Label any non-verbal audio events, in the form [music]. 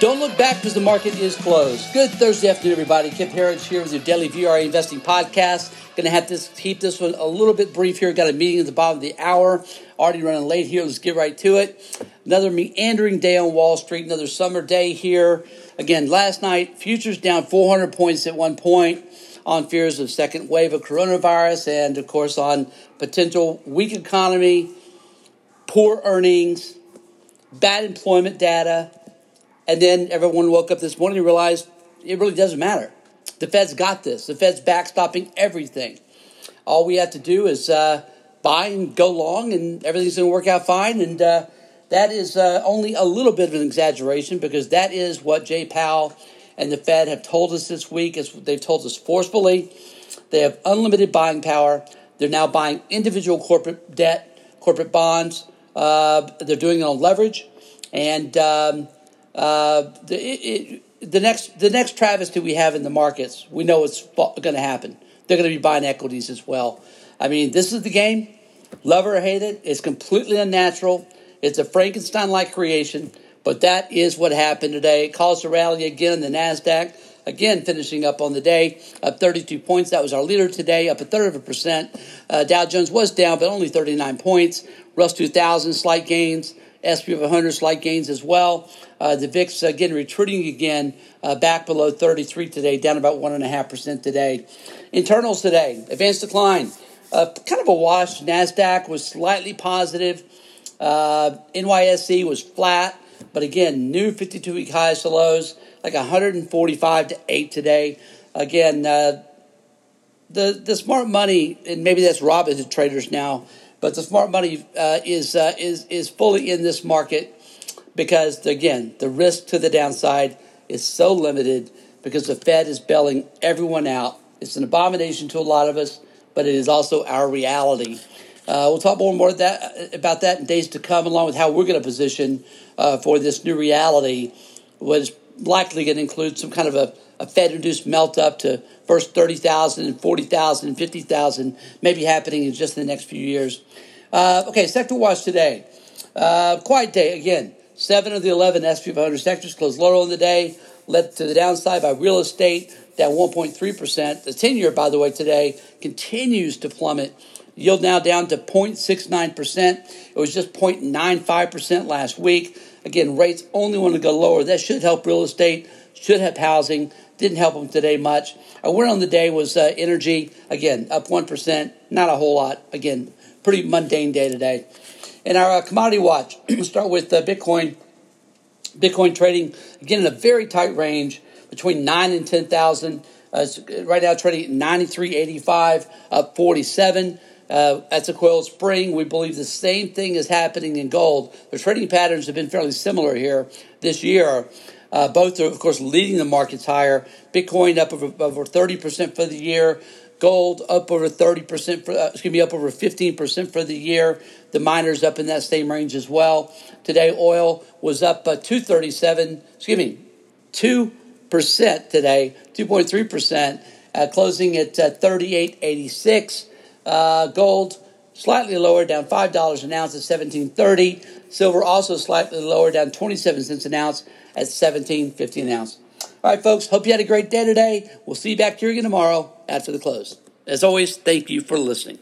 Don't look back because the market is closed. Good Thursday afternoon, everybody. Kip Herriage here with your daily VRA investing podcast. Going to have to keep this one a little bit brief here. Got a meeting at the bottom of the hour. Already running late here. Let's get right to it. Another meandering day on Wall Street. Another summer day here. Again, last night, futures down 400 points at one point on fears of second wave of coronavirus and, of course, on potential weak economy, poor earnings, bad employment data and then everyone woke up this morning and realized it really doesn't matter. The Fed's got this. The Fed's backstopping everything. All we have to do is uh, buy and go long, and everything's going to work out fine. And uh, that is uh, only a little bit of an exaggeration because that is what Jay Powell and the Fed have told us this week. As they've told us forcefully, they have unlimited buying power. They're now buying individual corporate debt, corporate bonds. Uh, they're doing it on leverage, and um, uh, the, the next the next travesty we have in the markets, we know it's going to happen. They're going to be buying equities as well. I mean, this is the game. Love or hate it, it's completely unnatural. It's a Frankenstein-like creation, but that is what happened today. It caused a rally again in the Nasdaq. Again, finishing up on the day, up 32 points. That was our leader today, up a third of a percent. Uh, Dow Jones was down, but only 39 points. Russ 2000, slight gains. SP 500 slight gains as well. Uh, the VIX again retreating again uh, back below 33 today, down about 1.5% today. Internals today, advanced decline. Uh, kind of a wash. NASDAQ was slightly positive. Uh, NYSE was flat, but again, new 52 week highs to lows, like 145 to 8 today. Again, uh, the, the smart money, and maybe that's Robinhood traders now but the smart money uh, is uh, is is fully in this market because again, the risk to the downside is so limited because the Fed is bailing everyone out. It's an abomination to a lot of us, but it is also our reality. Uh, we'll talk more and more that, about that in days to come, along with how we're going to position uh, for this new reality, what is likely going to include some kind of a, a Fed-induced melt up to first 30,000 and 40,000 and 50,000, maybe happening in just the next few years. Uh, okay, sector watch today. Uh, quiet day again. Seven of the 11 SP 500 sectors closed lower on the day, led to the downside by real estate, down 1.3%. The 10 year, by the way, today continues to plummet. Yield now down to 0.69%. It was just 0.95% last week. Again, rates only want to go lower. That should help real estate, should help housing. Didn't help them today much. Our winner on the day was uh, energy. Again, up 1%. Not a whole lot. Again, pretty mundane day today. In our uh, commodity watch, [clears throat] we'll start with uh, Bitcoin. Bitcoin trading, again, in a very tight range between 9 and 10,000. Uh, right now, trading at 93.85, up 47. Uh, that's a coiled spring. We believe the same thing is happening in gold. The trading patterns have been fairly similar here this year. Uh, both are, of course, leading the markets higher. Bitcoin up over, over 30% for the year. Gold up over 30%, for, uh, excuse me, up over 15% for the year. The miners up in that same range as well. Today, oil was up uh, 237, excuse me, 2% today, 2.3%, uh, closing at uh, 38.86. Uh, gold slightly lower, down $5 an ounce at 1730. Silver also slightly lower, down 27 cents an ounce at 17.50 an ounce. All right, folks, hope you had a great day today. We'll see you back here again tomorrow after the close. As always, thank you for listening.